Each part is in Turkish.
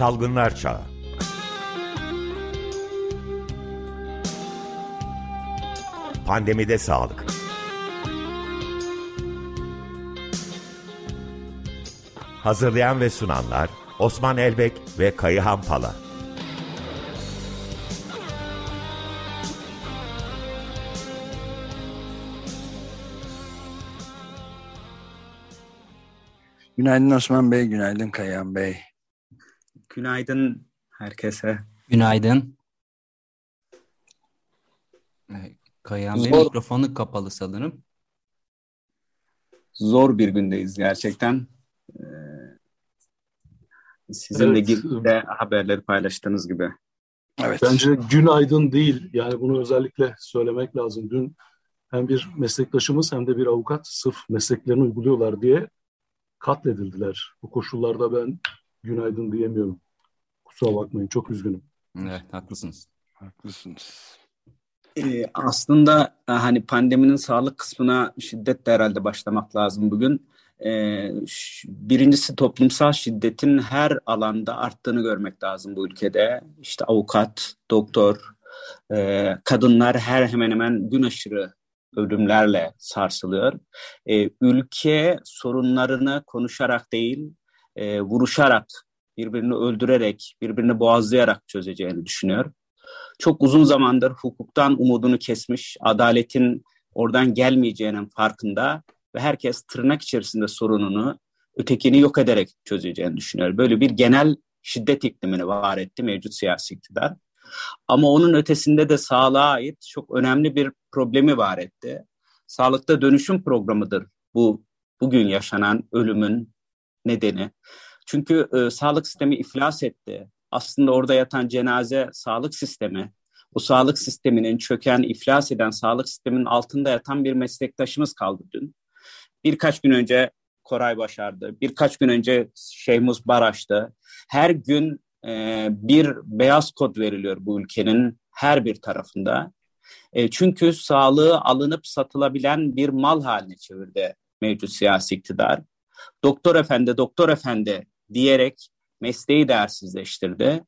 Salgınlar Çağı. Pandemide Sağlık. Hazırlayan ve sunanlar Osman Elbek ve Kayıhan Pala. Günaydın Osman Bey, günaydın Kayan Bey. Günaydın herkese. Günaydın. Kayan Bey Zor. mikrofonu kapalı sanırım. Zor bir gündeyiz gerçekten. Ee, Sizin de Evet. girdiğinde haberleri paylaştığınız gibi. Evet. Bence günaydın değil. Yani bunu özellikle söylemek lazım. Dün hem bir meslektaşımız hem de bir avukat sırf mesleklerini uyguluyorlar diye katledildiler. Bu koşullarda ben günaydın diyemiyorum. Kusura bakmayın. Çok üzgünüm. Evet, haklısınız. Haklısınız. Ee, aslında e, hani pandeminin sağlık kısmına şiddetle herhalde başlamak lazım bugün. Ee, birincisi toplumsal şiddetin her alanda arttığını görmek lazım bu ülkede. İşte avukat, doktor, e, kadınlar her hemen hemen gün aşırı ölümlerle sarsılıyor. Ee, ülke sorunlarını konuşarak değil, e, vuruşarak, birbirini öldürerek, birbirini boğazlayarak çözeceğini düşünüyor çok uzun zamandır hukuktan umudunu kesmiş, adaletin oradan gelmeyeceğinin farkında ve herkes tırnak içerisinde sorununu ötekini yok ederek çözeceğini düşünüyor. Böyle bir genel şiddet iklimini var etti mevcut siyasi iktidar. Ama onun ötesinde de sağlığa ait çok önemli bir problemi var etti. Sağlıkta dönüşüm programıdır bu bugün yaşanan ölümün nedeni. Çünkü e, sağlık sistemi iflas etti. Aslında orada yatan cenaze sağlık sistemi. Bu sağlık sisteminin çöken, iflas eden sağlık sisteminin altında yatan bir meslektaşımız kaldı dün. Birkaç gün önce Koray başardı. Birkaç gün önce Şeyhmuz Baraş'tı. Her gün e, bir beyaz kod veriliyor bu ülkenin her bir tarafında. E, çünkü sağlığı alınıp satılabilen bir mal haline çevirdi mevcut siyasi iktidar. Doktor efendi, doktor efendi diyerek mesleği değersizleştirdi.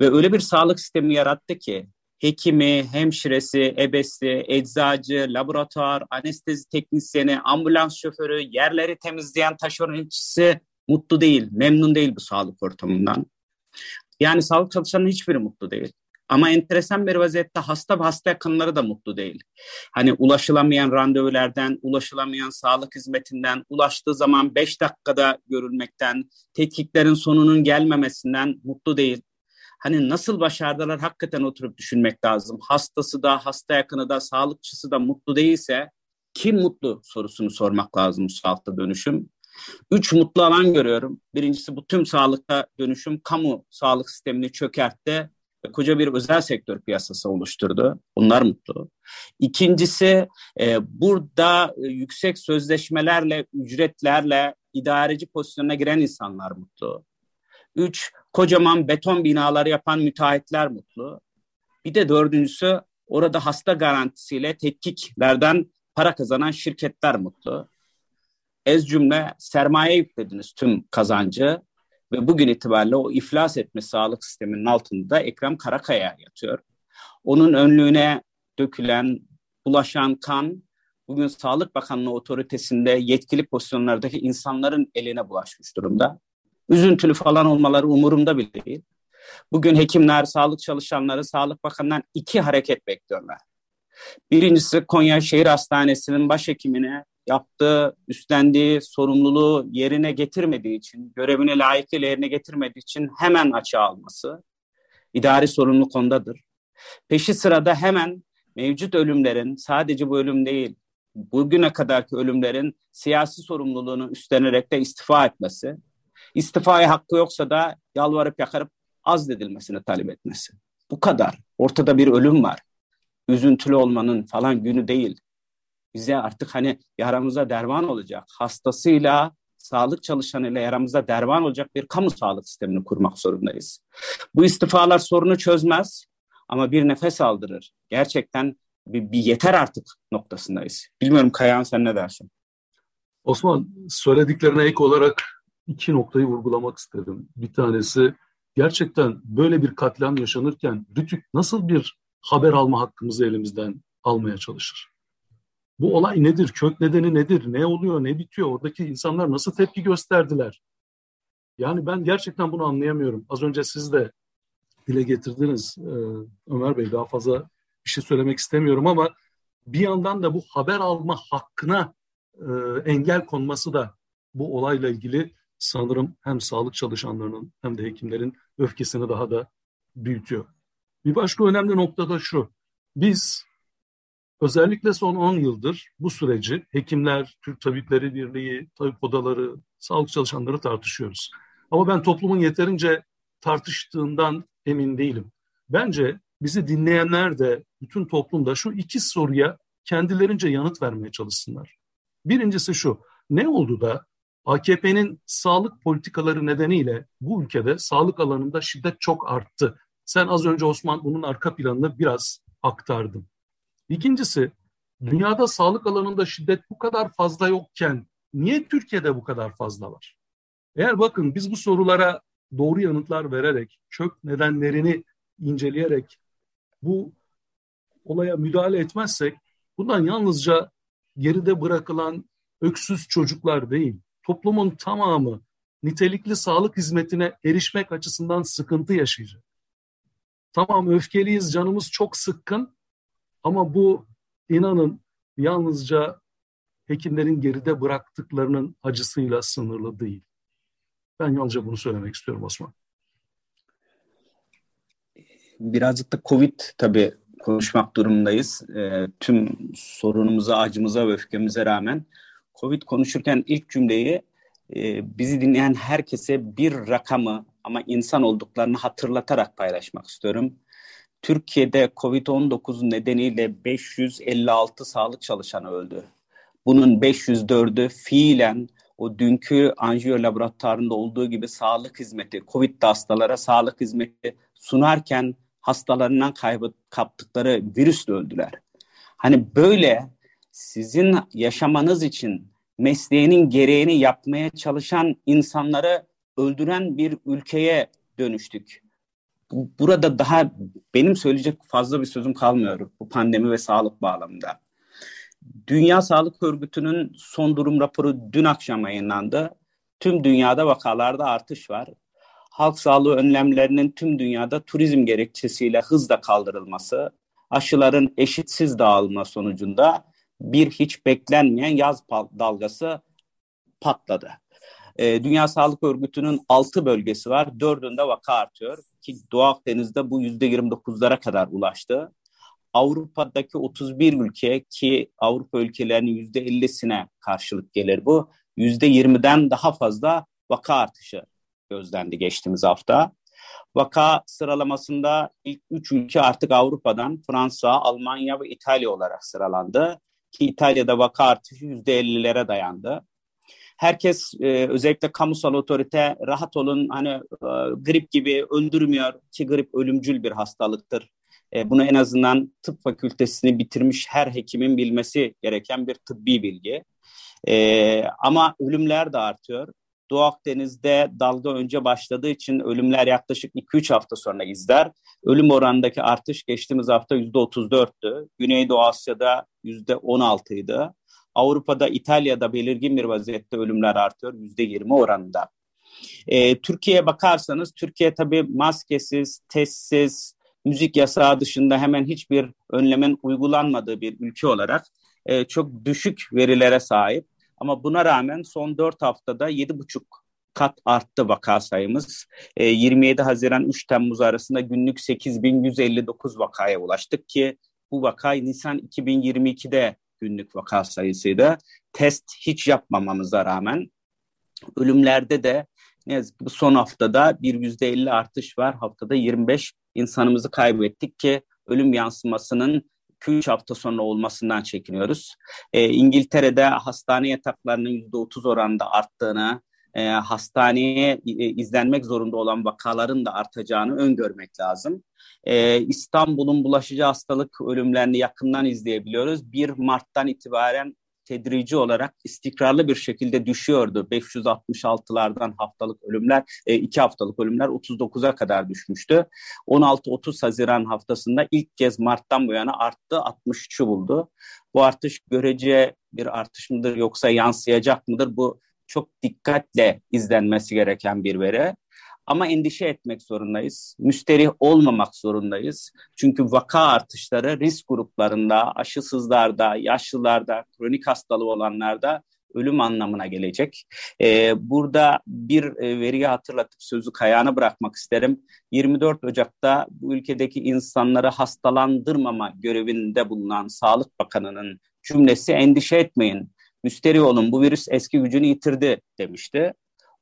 Ve öyle bir sağlık sistemi yarattı ki hekimi, hemşiresi, ebesi, eczacı, laboratuvar, anestezi teknisyeni, ambulans şoförü, yerleri temizleyen taşeronçisi mutlu değil, memnun değil bu sağlık ortamından. Yani sağlık çalışanının hiçbiri mutlu değil. Ama enteresan bir vaziyette hasta ve hasta yakınları da mutlu değil. Hani ulaşılamayan randevulardan, ulaşılamayan sağlık hizmetinden, ulaştığı zaman 5 dakikada görülmekten, tetkiklerin sonunun gelmemesinden mutlu değil. Hani nasıl başardılar hakikaten oturup düşünmek lazım. Hastası da, hasta yakını da, sağlıkçısı da mutlu değilse kim mutlu sorusunu sormak lazım bu sağlıkta dönüşüm. Üç mutlu alan görüyorum. Birincisi bu tüm sağlıkta dönüşüm kamu sağlık sistemini çökertti koca bir özel sektör piyasası oluşturdu. Bunlar mutlu. İkincisi e, burada e, yüksek sözleşmelerle, ücretlerle idareci pozisyonuna giren insanlar mutlu. Üç, kocaman beton binalar yapan müteahhitler mutlu. Bir de dördüncüsü orada hasta garantisiyle tetkiklerden para kazanan şirketler mutlu. Ez cümle sermaye yüklediniz tüm kazancı ve bugün itibariyle o iflas etmiş sağlık sisteminin altında Ekrem Karakaya yatıyor. Onun önlüğüne dökülen, bulaşan kan bugün Sağlık Bakanlığı otoritesinde yetkili pozisyonlardaki insanların eline bulaşmış durumda. Üzüntülü falan olmaları umurumda bile değil. Bugün hekimler, sağlık çalışanları Sağlık Bakanı'ndan iki hareket bekliyorlar. Birincisi Konya Şehir Hastanesi'nin başhekimine yaptığı, üstlendiği sorumluluğu yerine getirmediği için, görevine layıkıyla yerine getirmediği için hemen açığa alması. İdari sorumluluk ondadır. Peşi sırada hemen mevcut ölümlerin, sadece bu ölüm değil, bugüne kadarki ölümlerin siyasi sorumluluğunu üstlenerek de istifa etmesi. İstifaya hakkı yoksa da yalvarıp yakarıp azledilmesini talep etmesi. Bu kadar. Ortada bir ölüm var. Üzüntülü olmanın falan günü değil bize artık hani yaramıza derman olacak hastasıyla sağlık çalışanıyla yaramıza derman olacak bir kamu sağlık sistemini kurmak zorundayız. Bu istifalar sorunu çözmez ama bir nefes aldırır. Gerçekten bir, bir yeter artık noktasındayız. Bilmiyorum Kayahan sen ne dersin? Osman söylediklerine ek olarak iki noktayı vurgulamak istedim. Bir tanesi gerçekten böyle bir katliam yaşanırken Rütük nasıl bir haber alma hakkımızı elimizden almaya çalışır? Bu olay nedir? Kök nedeni nedir? Ne oluyor? Ne bitiyor? Oradaki insanlar nasıl tepki gösterdiler? Yani ben gerçekten bunu anlayamıyorum. Az önce siz de dile getirdiniz ee, Ömer Bey. Daha fazla bir şey söylemek istemiyorum ama bir yandan da bu haber alma hakkına e, engel konması da bu olayla ilgili sanırım hem sağlık çalışanlarının hem de hekimlerin öfkesini daha da büyütüyor. Bir başka önemli nokta da şu. Biz özellikle son 10 yıldır bu süreci hekimler, Türk Tabipleri Birliği, tabip odaları, sağlık çalışanları tartışıyoruz. Ama ben toplumun yeterince tartıştığından emin değilim. Bence bizi dinleyenler de bütün toplumda şu iki soruya kendilerince yanıt vermeye çalışsınlar. Birincisi şu, ne oldu da AKP'nin sağlık politikaları nedeniyle bu ülkede sağlık alanında şiddet çok arttı. Sen az önce Osman bunun arka planını biraz aktardın. İkincisi, dünyada sağlık alanında şiddet bu kadar fazla yokken niye Türkiye'de bu kadar fazla var? Eğer bakın biz bu sorulara doğru yanıtlar vererek, kök nedenlerini inceleyerek bu olaya müdahale etmezsek bundan yalnızca geride bırakılan öksüz çocuklar değil, toplumun tamamı nitelikli sağlık hizmetine erişmek açısından sıkıntı yaşayacak. Tamam öfkeliyiz, canımız çok sıkkın ama bu inanın yalnızca hekimlerin geride bıraktıklarının acısıyla sınırlı değil. Ben yalnızca bunu söylemek istiyorum Osman. Birazcık da Covid tabii konuşmak durumundayız. E, tüm sorunumuza, acımıza ve öfkemize rağmen Covid konuşurken ilk cümleyi e, bizi dinleyen herkese bir rakamı ama insan olduklarını hatırlatarak paylaşmak istiyorum. Türkiye'de Covid-19 nedeniyle 556 sağlık çalışanı öldü. Bunun 504'ü fiilen o dünkü anjiyo laboratuvarında olduğu gibi sağlık hizmeti, Covid hastalara sağlık hizmeti sunarken hastalarından kaybı, kaptıkları virüsle öldüler. Hani böyle sizin yaşamanız için mesleğinin gereğini yapmaya çalışan insanları öldüren bir ülkeye dönüştük. Burada daha benim söyleyecek fazla bir sözüm kalmıyor bu pandemi ve sağlık bağlamında. Dünya Sağlık Örgütü'nün son durum raporu dün akşam yayınlandı. Tüm dünyada vakalarda artış var. Halk sağlığı önlemlerinin tüm dünyada turizm gerekçesiyle hızla kaldırılması, aşıların eşitsiz dağılma sonucunda bir hiç beklenmeyen yaz dalgası patladı. Ee, Dünya Sağlık Örgütü'nün 6 bölgesi var. Dördünde vaka artıyor ki Doğu Akdeniz'de bu %29'lara kadar ulaştı. Avrupa'daki 31 ülke ki Avrupa ülkelerinin %50'sine karşılık gelir bu. %20'den daha fazla vaka artışı gözlendi geçtiğimiz hafta. Vaka sıralamasında ilk üç ülke artık Avrupa'dan Fransa, Almanya ve İtalya olarak sıralandı. Ki İtalya'da vaka artışı %50'lere dayandı. Herkes e, özellikle kamusal otorite rahat olun hani e, grip gibi öldürmüyor ki grip ölümcül bir hastalıktır e, bunu en azından tıp fakültesini bitirmiş her hekimin bilmesi gereken bir tıbbi bilgi. E, ama ölümler de artıyor. Doğu Akdeniz'de dalga önce başladığı için ölümler yaklaşık 2-3 hafta sonra izler. Ölüm oranındaki artış geçtiğimiz hafta %34'tü. Güneydoğu Asya'da %16'ydı. Avrupa'da, İtalya'da belirgin bir vaziyette ölümler artıyor %20 oranında. E, Türkiye'ye bakarsanız Türkiye tabii maskesiz, testsiz, müzik yasağı dışında hemen hiçbir önlemin uygulanmadığı bir ülke olarak e, çok düşük verilere sahip. Ama buna rağmen son 4 haftada 7,5 kat arttı vaka sayımız. E, 27 Haziran 3 Temmuz arasında günlük 8159 vakaya ulaştık ki bu vaka Nisan 2022'de günlük vaka sayısıydı. Test hiç yapmamamıza rağmen ölümlerde de ne yazık ki bu son haftada bir yüzde elli artış var. Haftada 25 insanımızı kaybettik ki ölüm yansımasının 2-3 hafta sonra olmasından çekiniyoruz. E, İngiltere'de hastane yataklarının %30 oranında arttığını, e, hastaneye e, izlenmek zorunda olan vakaların da artacağını öngörmek lazım. E, İstanbul'un bulaşıcı hastalık ölümlerini yakından izleyebiliyoruz. 1 Mart'tan itibaren tedrici olarak istikrarlı bir şekilde düşüyordu. 566'lardan haftalık ölümler, e, iki haftalık ölümler 39'a kadar düşmüştü. 16-30 Haziran haftasında ilk kez Mart'tan bu yana arttı, 63'ü buldu. Bu artış görece bir artış mıdır yoksa yansıyacak mıdır? Bu çok dikkatle izlenmesi gereken bir veri. Ama endişe etmek zorundayız. Müsterih olmamak zorundayız. Çünkü vaka artışları risk gruplarında, aşısızlarda, yaşlılarda, kronik hastalığı olanlarda ölüm anlamına gelecek. Ee, burada bir e, veriyi hatırlatıp sözü kayağına bırakmak isterim. 24 Ocak'ta bu ülkedeki insanları hastalandırmama görevinde bulunan Sağlık Bakanı'nın cümlesi endişe etmeyin. Müsterih olun bu virüs eski gücünü yitirdi demişti.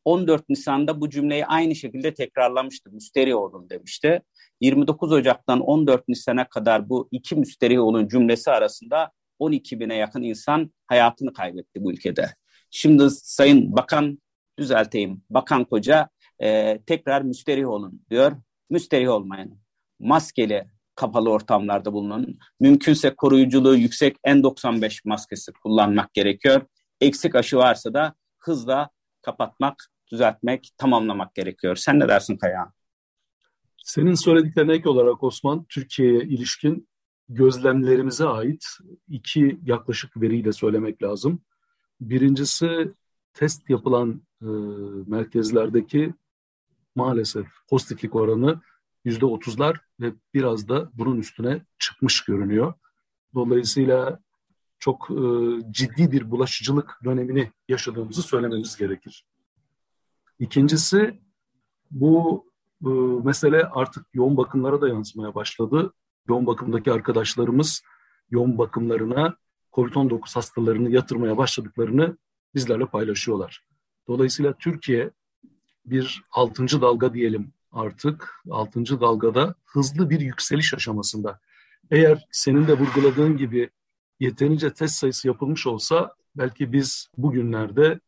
14 Nisan'da bu cümleyi aynı şekilde tekrarlamıştı. Müsterih olun demişti. 29 Ocak'tan 14 Nisan'a kadar bu iki müsterih olun cümlesi arasında 12 bine yakın insan hayatını kaybetti bu ülkede. Şimdi Sayın Bakan düzelteyim. Bakan Koca e, tekrar müsterih olun diyor. Müsterih olmayın. Maskeli kapalı ortamlarda bulunun. Mümkünse koruyuculuğu yüksek N95 maskesi kullanmak gerekiyor. Eksik aşı varsa da hızla kapatmak düzeltmek, tamamlamak gerekiyor. Sen ne dersin Kaya? Senin söylediklerine ek olarak Osman, Türkiye'ye ilişkin gözlemlerimize ait iki yaklaşık veriyle söylemek lazım. Birincisi test yapılan e, merkezlerdeki maalesef pozitiflik oranı yüzde otuzlar ve biraz da bunun üstüne çıkmış görünüyor. Dolayısıyla çok e, ciddi bir bulaşıcılık dönemini yaşadığımızı söylememiz gerekir. İkincisi bu e, mesele artık yoğun bakımlara da yansımaya başladı. Yoğun bakımdaki arkadaşlarımız yoğun bakımlarına COVID-19 hastalarını yatırmaya başladıklarını bizlerle paylaşıyorlar. Dolayısıyla Türkiye bir altıncı dalga diyelim artık. Altıncı dalgada hızlı bir yükseliş aşamasında. Eğer senin de vurguladığın gibi yeterince test sayısı yapılmış olsa belki biz bugünlerde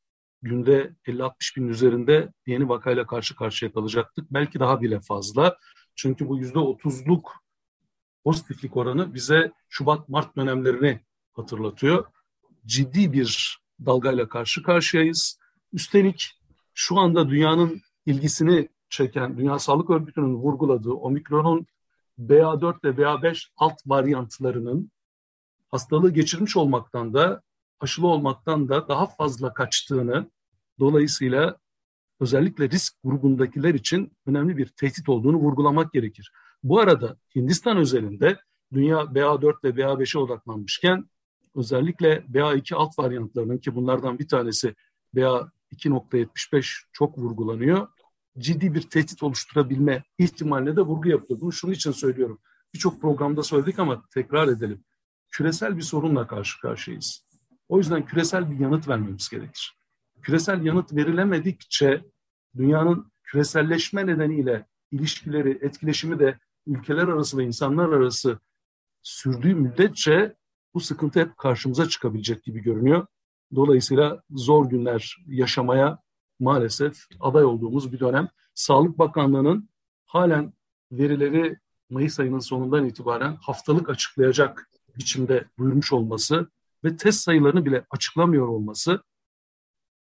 günde 50-60 bin üzerinde yeni vakayla karşı karşıya kalacaktık. Belki daha bile fazla. Çünkü bu %30'luk pozitiflik oranı bize Şubat-Mart dönemlerini hatırlatıyor. Ciddi bir dalgayla karşı karşıyayız. Üstelik şu anda dünyanın ilgisini çeken, Dünya Sağlık Örgütü'nün vurguladığı omikronun BA4 ve BA5 alt varyantlarının hastalığı geçirmiş olmaktan da aşılı olmaktan da daha fazla kaçtığını, dolayısıyla özellikle risk grubundakiler için önemli bir tehdit olduğunu vurgulamak gerekir. Bu arada Hindistan özelinde dünya BA4 ve BA5'e odaklanmışken özellikle BA2 alt varyantlarının ki bunlardan bir tanesi BA2.75 çok vurgulanıyor. Ciddi bir tehdit oluşturabilme ihtimaline de vurgu yapıyor. Bunu şunun için söylüyorum. Birçok programda söyledik ama tekrar edelim. Küresel bir sorunla karşı karşıyayız. O yüzden küresel bir yanıt vermemiz gerekir. Küresel yanıt verilemedikçe dünyanın küreselleşme nedeniyle ilişkileri, etkileşimi de ülkeler arası ve insanlar arası sürdüğü müddetçe bu sıkıntı hep karşımıza çıkabilecek gibi görünüyor. Dolayısıyla zor günler yaşamaya maalesef aday olduğumuz bir dönem. Sağlık Bakanlığı'nın halen verileri Mayıs ayının sonundan itibaren haftalık açıklayacak biçimde buyurmuş olması ve test sayılarını bile açıklamıyor olması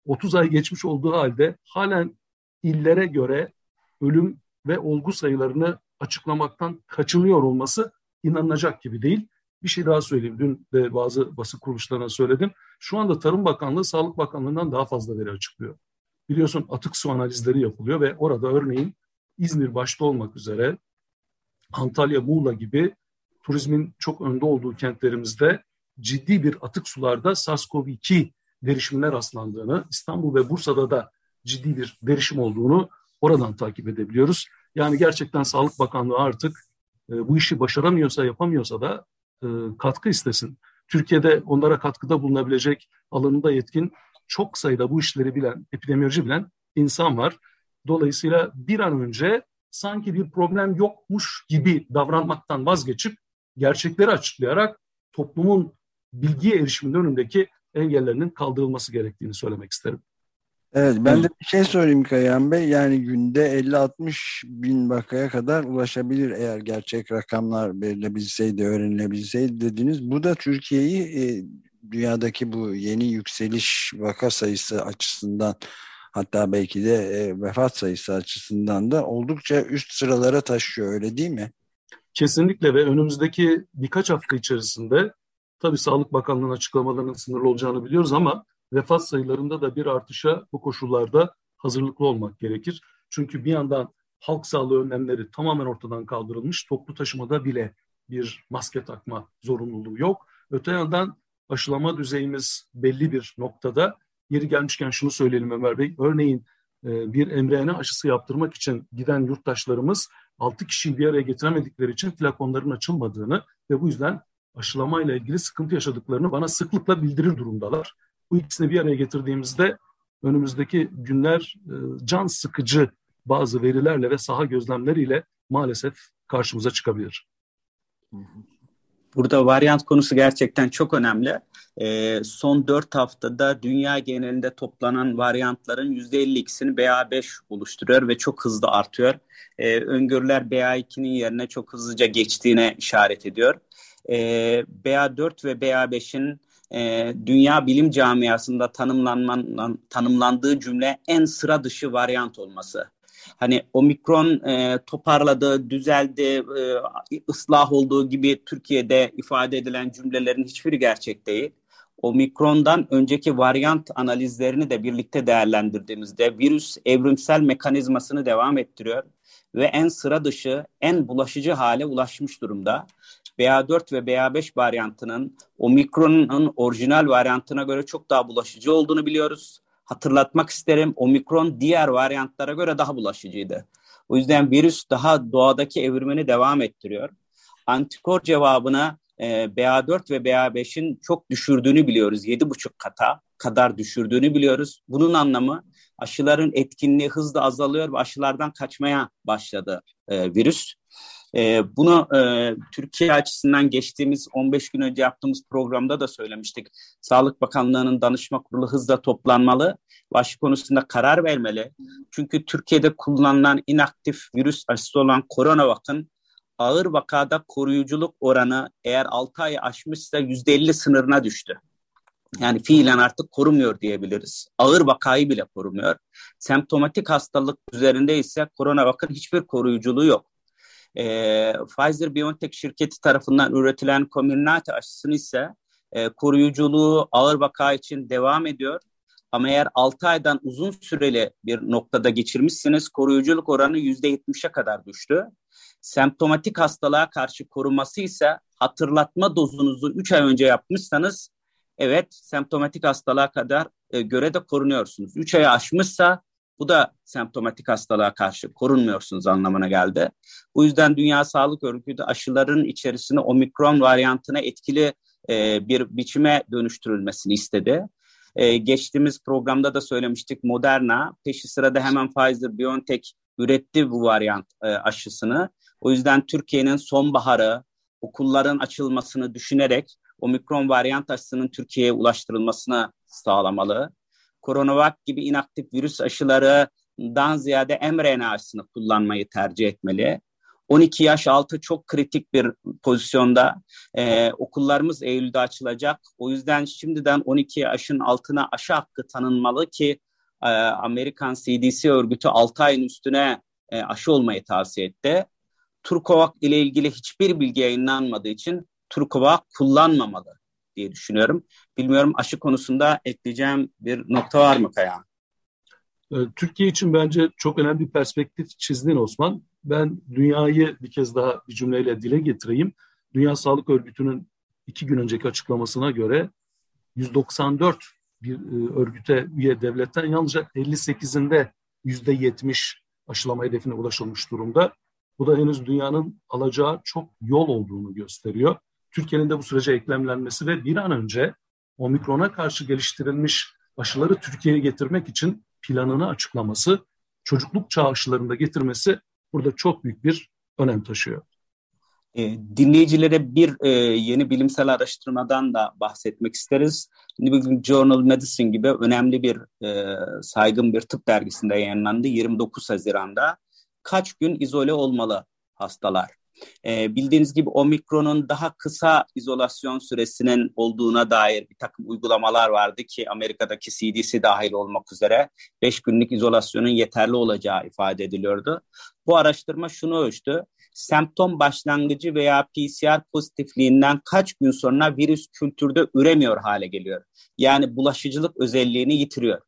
30 ay geçmiş olduğu halde halen illere göre ölüm ve olgu sayılarını açıklamaktan kaçınıyor olması inanılacak gibi değil. Bir şey daha söyleyeyim. Dün de bazı basın kuruluşlarına söyledim. Şu anda Tarım Bakanlığı Sağlık Bakanlığı'ndan daha fazla veri açıklıyor. Biliyorsun atık su analizleri yapılıyor ve orada örneğin İzmir başta olmak üzere Antalya, Muğla gibi turizmin çok önde olduğu kentlerimizde ciddi bir atık sularda SARS-CoV-2 derişimine rastlandığını, İstanbul ve Bursa'da da ciddi bir derişim olduğunu oradan takip edebiliyoruz. Yani gerçekten Sağlık Bakanlığı artık e, bu işi başaramıyorsa, yapamıyorsa da e, katkı istesin. Türkiye'de onlara katkıda bulunabilecek alanında yetkin çok sayıda bu işleri bilen, epidemioloji bilen insan var. Dolayısıyla bir an önce sanki bir problem yokmuş gibi davranmaktan vazgeçip gerçekleri açıklayarak toplumun bilgiye erişimin önündeki engellerinin kaldırılması gerektiğini söylemek isterim. Evet ben de bir şey söyleyeyim Kayan Bey. Yani günde 50-60 bin vakaya kadar ulaşabilir eğer gerçek rakamlar verilebilseydi, öğrenilebilseydi dediniz. Bu da Türkiye'yi e, dünyadaki bu yeni yükseliş vaka sayısı açısından hatta belki de e, vefat sayısı açısından da oldukça üst sıralara taşıyor öyle değil mi? Kesinlikle ve önümüzdeki birkaç hafta içerisinde tabii Sağlık Bakanlığı'nın açıklamalarının sınırlı olacağını biliyoruz ama vefat sayılarında da bir artışa bu koşullarda hazırlıklı olmak gerekir. Çünkü bir yandan halk sağlığı önlemleri tamamen ortadan kaldırılmış. Toplu taşımada bile bir maske takma zorunluluğu yok. Öte yandan aşılama düzeyimiz belli bir noktada. Yeri gelmişken şunu söyleyelim Ömer Bey. Örneğin e, bir mRNA aşısı yaptırmak için giden yurttaşlarımız 6 kişiyi bir araya getiremedikleri için flakonların açılmadığını ve bu yüzden aşılamayla ilgili sıkıntı yaşadıklarını bana sıklıkla bildirir durumdalar. Bu ikisini bir araya getirdiğimizde önümüzdeki günler e, can sıkıcı bazı verilerle ve saha gözlemleriyle maalesef karşımıza çıkabilir. Burada varyant konusu gerçekten çok önemli. E, son 4 haftada dünya genelinde toplanan varyantların %52'sini BA5 oluşturuyor ve çok hızlı artıyor. E, öngörüler BA2'nin yerine çok hızlıca geçtiğine işaret ediyor. E, BA4 ve BA5'in e, dünya bilim camiasında tanımlandığı cümle en sıra dışı varyant olması. Hani omikron e, toparladı, düzeldi, e, ıslah olduğu gibi Türkiye'de ifade edilen cümlelerin hiçbiri gerçek değil. Omikron'dan önceki varyant analizlerini de birlikte değerlendirdiğimizde virüs evrimsel mekanizmasını devam ettiriyor ve en sıra dışı, en bulaşıcı hale ulaşmış durumda. BA4 ve BA5 varyantının omikronun orijinal varyantına göre çok daha bulaşıcı olduğunu biliyoruz hatırlatmak isterim omikron diğer varyantlara göre daha bulaşıcıydı. O yüzden virüs daha doğadaki evrimini devam ettiriyor. Antikor cevabına e, BA4 ve BA5'in çok düşürdüğünü biliyoruz. 7,5 kata kadar düşürdüğünü biliyoruz. Bunun anlamı aşıların etkinliği hızla azalıyor ve aşılardan kaçmaya başladı e, virüs. E, bunu Türkiye açısından geçtiğimiz 15 gün önce yaptığımız programda da söylemiştik. Sağlık Bakanlığı'nın danışma kurulu hızla toplanmalı. Aşı konusunda karar vermeli. Çünkü Türkiye'de kullanılan inaktif virüs aşısı olan CoronaVac'ın ağır vakada koruyuculuk oranı eğer 6 ay aşmışsa %50 sınırına düştü. Yani fiilen artık korumuyor diyebiliriz. Ağır vakayı bile korumuyor. Semptomatik hastalık üzerinde ise CoronaVac'ın hiçbir koruyuculuğu yok. E, Pfizer-BioNTech şirketi tarafından üretilen Comirnaty aşısını ise e, koruyuculuğu ağır vaka için devam ediyor. Ama eğer 6 aydan uzun süreli bir noktada geçirmişsiniz koruyuculuk oranı %70'e kadar düştü. Semptomatik hastalığa karşı koruması ise hatırlatma dozunuzu 3 ay önce yapmışsanız evet semptomatik hastalığa kadar e, göre de korunuyorsunuz. 3 ayı aşmışsa bu da semptomatik hastalığa karşı korunmuyorsunuz anlamına geldi. Bu yüzden Dünya Sağlık Örgütü aşıların içerisine omikron varyantına etkili e, bir biçime dönüştürülmesini istedi. E, geçtiğimiz programda da söylemiştik Moderna peşi sırada hemen Pfizer-BioNTech üretti bu varyant e, aşısını. O yüzden Türkiye'nin sonbaharı okulların açılmasını düşünerek omikron varyant aşısının Türkiye'ye ulaştırılmasını sağlamalı. Coronavac gibi inaktif virüs aşılarından ziyade mRNA aşısını kullanmayı tercih etmeli. 12 yaş altı çok kritik bir pozisyonda. Ee, okullarımız Eylül'de açılacak. O yüzden şimdiden 12 yaşın altına aşı hakkı tanınmalı ki e, Amerikan CDC örgütü 6 ayın üstüne e, aşı olmayı tavsiye etti. Turkovac ile ilgili hiçbir bilgi yayınlanmadığı için Turkovac kullanmamalı diye düşünüyorum. Bilmiyorum aşı konusunda ekleyeceğim bir nokta var mı Kaya? Ee, Türkiye için bence çok önemli bir perspektif çizdin Osman. Ben dünyayı bir kez daha bir cümleyle dile getireyim. Dünya Sağlık Örgütü'nün iki gün önceki açıklamasına göre 194 bir e, örgüte üye devletten yalnızca 58'inde %70 aşılama hedefine ulaşılmış durumda. Bu da henüz dünyanın alacağı çok yol olduğunu gösteriyor. Türkiye'nin de bu sürece eklemlenmesi ve bir an önce omikrona karşı geliştirilmiş aşıları Türkiye'ye getirmek için planını açıklaması, çocukluk çağı aşılarında getirmesi burada çok büyük bir önem taşıyor. E, dinleyicilere bir e, yeni bilimsel araştırmadan da bahsetmek isteriz. New England Journal Medicine gibi önemli bir e, saygın bir tıp dergisinde yayınlandı 29 Haziran'da. Kaç gün izole olmalı hastalar? E, bildiğiniz gibi omikronun daha kısa izolasyon süresinin olduğuna dair bir takım uygulamalar vardı ki Amerika'daki CDC dahil olmak üzere 5 günlük izolasyonun yeterli olacağı ifade ediliyordu. Bu araştırma şunu ölçtü. Semptom başlangıcı veya PCR pozitifliğinden kaç gün sonra virüs kültürde üremiyor hale geliyor. Yani bulaşıcılık özelliğini yitiriyor.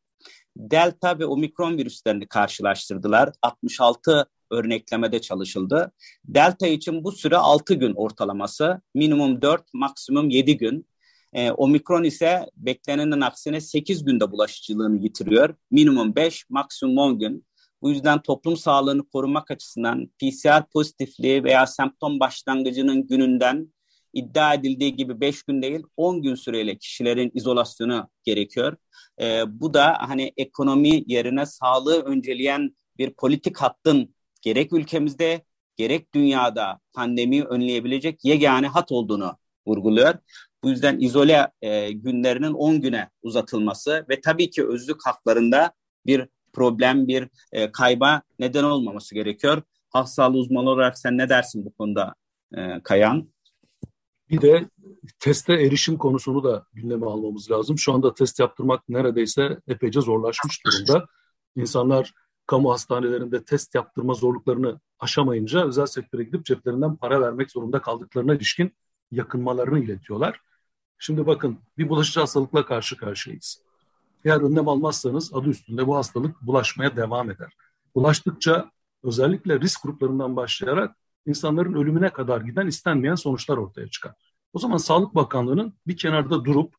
Delta ve omikron virüslerini karşılaştırdılar. 66 örneklemede çalışıldı. Delta için bu süre 6 gün ortalaması, minimum 4, maksimum 7 gün. E, omikron ise beklenenin aksine 8 günde bulaşıcılığını yitiriyor. Minimum 5, maksimum 10 gün. Bu yüzden toplum sağlığını korumak açısından PCR pozitifliği veya semptom başlangıcının gününden iddia edildiği gibi 5 gün değil 10 gün süreyle kişilerin izolasyonu gerekiyor. E, bu da hani ekonomi yerine sağlığı önceleyen bir politik hattın gerek ülkemizde gerek dünyada pandemiyi önleyebilecek yegane hat olduğunu vurguluyor. Bu yüzden izole e, günlerinin 10 güne uzatılması ve tabii ki özlük haklarında bir problem, bir e, kayba neden olmaması gerekiyor. Halk sağlığı uzmanı olarak sen ne dersin bu konuda e, Kayan? Bir de teste erişim konusunu da gündeme almamız lazım. Şu anda test yaptırmak neredeyse epeyce zorlaşmış durumda. İnsanlar kamu hastanelerinde test yaptırma zorluklarını aşamayınca özel sektöre gidip ceplerinden para vermek zorunda kaldıklarına ilişkin yakınmalarını iletiyorlar. Şimdi bakın bir bulaşıcı hastalıkla karşı karşıyayız. Eğer önlem almazsanız adı üstünde bu hastalık bulaşmaya devam eder. Bulaştıkça özellikle risk gruplarından başlayarak insanların ölümüne kadar giden istenmeyen sonuçlar ortaya çıkar. O zaman Sağlık Bakanlığı'nın bir kenarda durup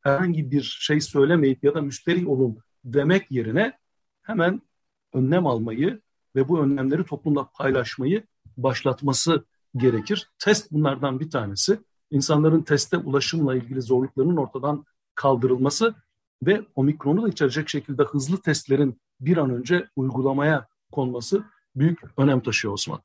herhangi bir şey söylemeyip ya da müsterih olun demek yerine hemen önlem almayı ve bu önlemleri toplumla paylaşmayı başlatması gerekir. Test bunlardan bir tanesi. İnsanların teste ulaşımla ilgili zorluklarının ortadan kaldırılması ve omikronu da içerecek şekilde hızlı testlerin bir an önce uygulamaya konması büyük önem taşıyor Osman.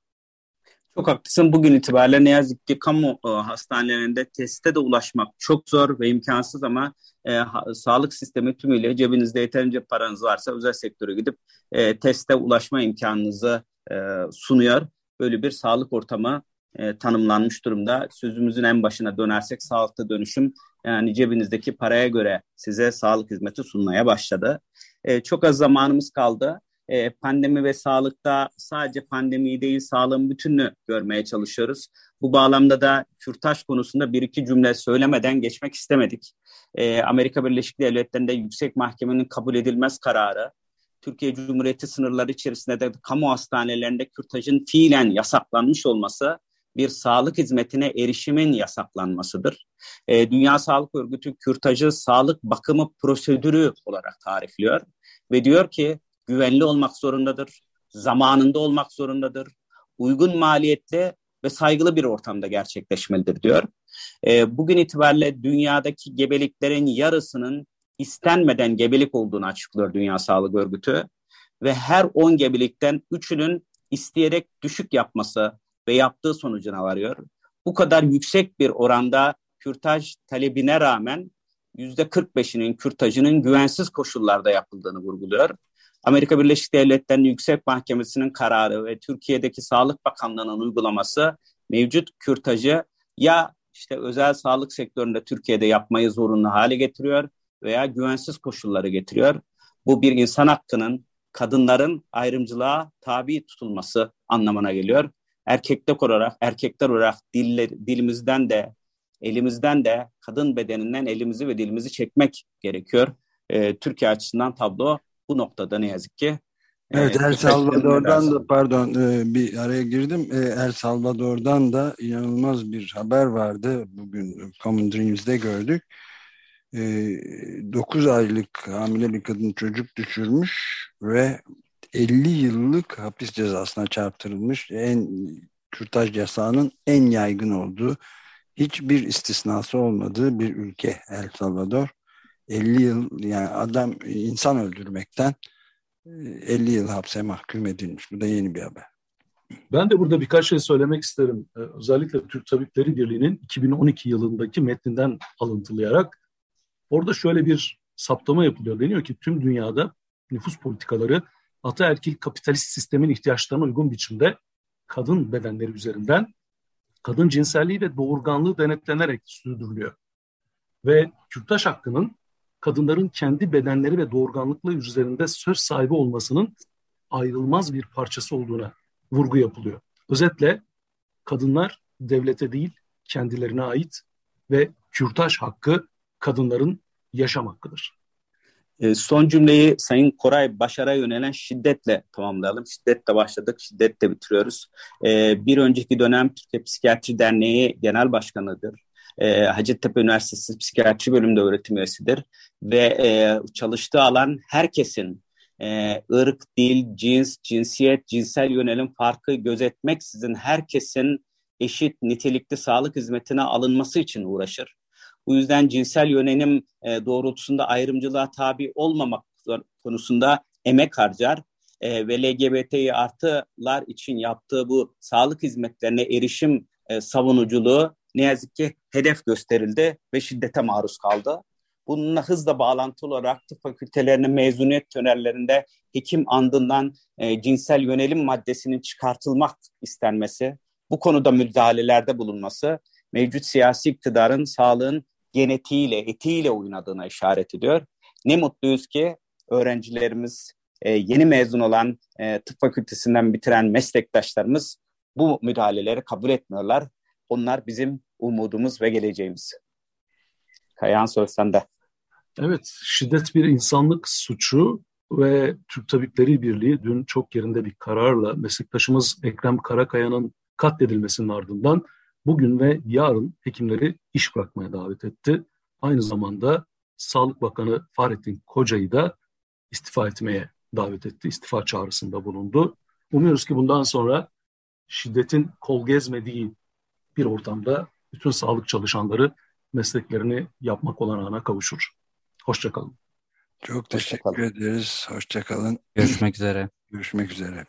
Çok haklısın. Bugün itibariyle ne yazık ki kamu e, hastanelerinde teste de ulaşmak çok zor ve imkansız ama e, ha, sağlık sistemi tümüyle cebinizde yeterince paranız varsa özel sektöre gidip e, teste ulaşma imkanınızı e, sunuyor. Böyle bir sağlık ortamı e, tanımlanmış durumda. Sözümüzün en başına dönersek sağlıkta dönüşüm yani cebinizdeki paraya göre size sağlık hizmeti sunmaya başladı. E, çok az zamanımız kaldı e, pandemi ve sağlıkta sadece pandemiyi değil sağlığın bütününü görmeye çalışıyoruz. Bu bağlamda da kürtaj konusunda bir iki cümle söylemeden geçmek istemedik. E, Amerika Birleşik Devletleri'nde yüksek mahkemenin kabul edilmez kararı, Türkiye Cumhuriyeti sınırları içerisinde de kamu hastanelerinde kürtajın fiilen yasaklanmış olması bir sağlık hizmetine erişimin yasaklanmasıdır. E, Dünya Sağlık Örgütü kürtajı sağlık bakımı prosedürü olarak tarifliyor ve diyor ki güvenli olmak zorundadır, zamanında olmak zorundadır, uygun maliyette ve saygılı bir ortamda gerçekleşmelidir diyor. E, bugün itibariyle dünyadaki gebeliklerin yarısının istenmeden gebelik olduğunu açıklıyor Dünya Sağlık Örgütü ve her 10 gebelikten 3'ünün isteyerek düşük yapması ve yaptığı sonucuna varıyor. Bu kadar yüksek bir oranda kürtaj talebine rağmen %45'inin kürtajının güvensiz koşullarda yapıldığını vurguluyor. Amerika Birleşik Devletleri'nin Yüksek Mahkemesi'nin kararı ve Türkiye'deki Sağlık Bakanlığı'nın uygulaması mevcut kürtajı ya işte özel sağlık sektöründe Türkiye'de yapmayı zorunlu hale getiriyor veya güvensiz koşulları getiriyor. Bu bir insan hakkının kadınların ayrımcılığa tabi tutulması anlamına geliyor. Erkekler olarak, erkekler olarak diller, dilimizden de elimizden de kadın bedeninden elimizi ve dilimizi çekmek gerekiyor. Ee, Türkiye açısından tablo bu noktada ne yazık ki Evet El Salvador'dan da pardon e, bir araya girdim. E, El Salvador'dan da inanılmaz bir haber vardı. Bugün Common Dreams'de gördük. 9 e, aylık hamile bir kadın çocuk düşürmüş ve 50 yıllık hapis cezasına çarptırılmış. En kürtaj yasağının en yaygın olduğu, hiçbir istisnası olmadığı bir ülke El Salvador. 50 yıl yani adam insan öldürmekten 50 yıl hapse mahkum edilmiş. Bu da yeni bir haber. Ben de burada birkaç şey söylemek isterim. Ee, özellikle Türk Tabipleri Birliği'nin 2012 yılındaki metninden alıntılayarak orada şöyle bir saptama yapılıyor. Deniyor ki tüm dünyada nüfus politikaları ataerkil kapitalist sistemin ihtiyaçlarına uygun biçimde kadın bedenleri üzerinden kadın cinselliği ve doğurganlığı denetlenerek sürdürülüyor. Ve kürtaj hakkının kadınların kendi bedenleri ve doğurganlıkları üzerinde söz sahibi olmasının ayrılmaz bir parçası olduğuna vurgu yapılıyor. Özetle kadınlar devlete değil kendilerine ait ve kürtaj hakkı kadınların yaşam hakkıdır. E, son cümleyi Sayın Koray Başar'a yönelen şiddetle tamamlayalım. Şiddetle başladık, şiddetle bitiriyoruz. E, bir önceki dönem Türkiye Psikiyatri Derneği Genel Başkanı'dır. E, Hacettepe Üniversitesi Psikiyatri Bölümünde öğretim üyesidir. Ve e, çalıştığı alan herkesin e, ırk, dil, cins, cinsiyet, cinsel yönelim farkı gözetmeksizin herkesin eşit nitelikli sağlık hizmetine alınması için uğraşır. Bu yüzden cinsel yönelim e, doğrultusunda ayrımcılığa tabi olmamak konusunda emek harcar e, ve LGBTİ artılar için yaptığı bu sağlık hizmetlerine erişim e, savunuculuğu ne yazık ki hedef gösterildi ve şiddete maruz kaldı. Bununla hızla bağlantılı olarak tıp fakültelerinin mezuniyet törenlerinde hekim andından e, cinsel yönelim maddesinin çıkartılmak istenmesi, bu konuda müdahalelerde bulunması mevcut siyasi iktidarın sağlığın genetiğiyle, etiğiyle oynadığına işaret ediyor. Ne mutluyuz ki öğrencilerimiz, e, yeni mezun olan e, tıp fakültesinden bitiren meslektaşlarımız bu müdahaleleri kabul etmiyorlar. Onlar bizim umudumuz ve geleceğimiz. Kayahan söz sende. Evet, şiddet bir insanlık suçu ve Türk Tabipleri Birliği dün çok yerinde bir kararla meslektaşımız Ekrem Karakaya'nın katledilmesinin ardından bugün ve yarın hekimleri iş bırakmaya davet etti. Aynı zamanda Sağlık Bakanı Fahrettin Koca'yı da istifa etmeye davet etti. İstifa çağrısında bulundu. Umuyoruz ki bundan sonra şiddetin kol gezmediği bir ortamda bütün sağlık çalışanları mesleklerini yapmak olanağına kavuşur. Hoşçakalın. Çok teşekkür Hoşça ederiz. Hoşçakalın. Görüşmek üzere. Görüşmek üzere.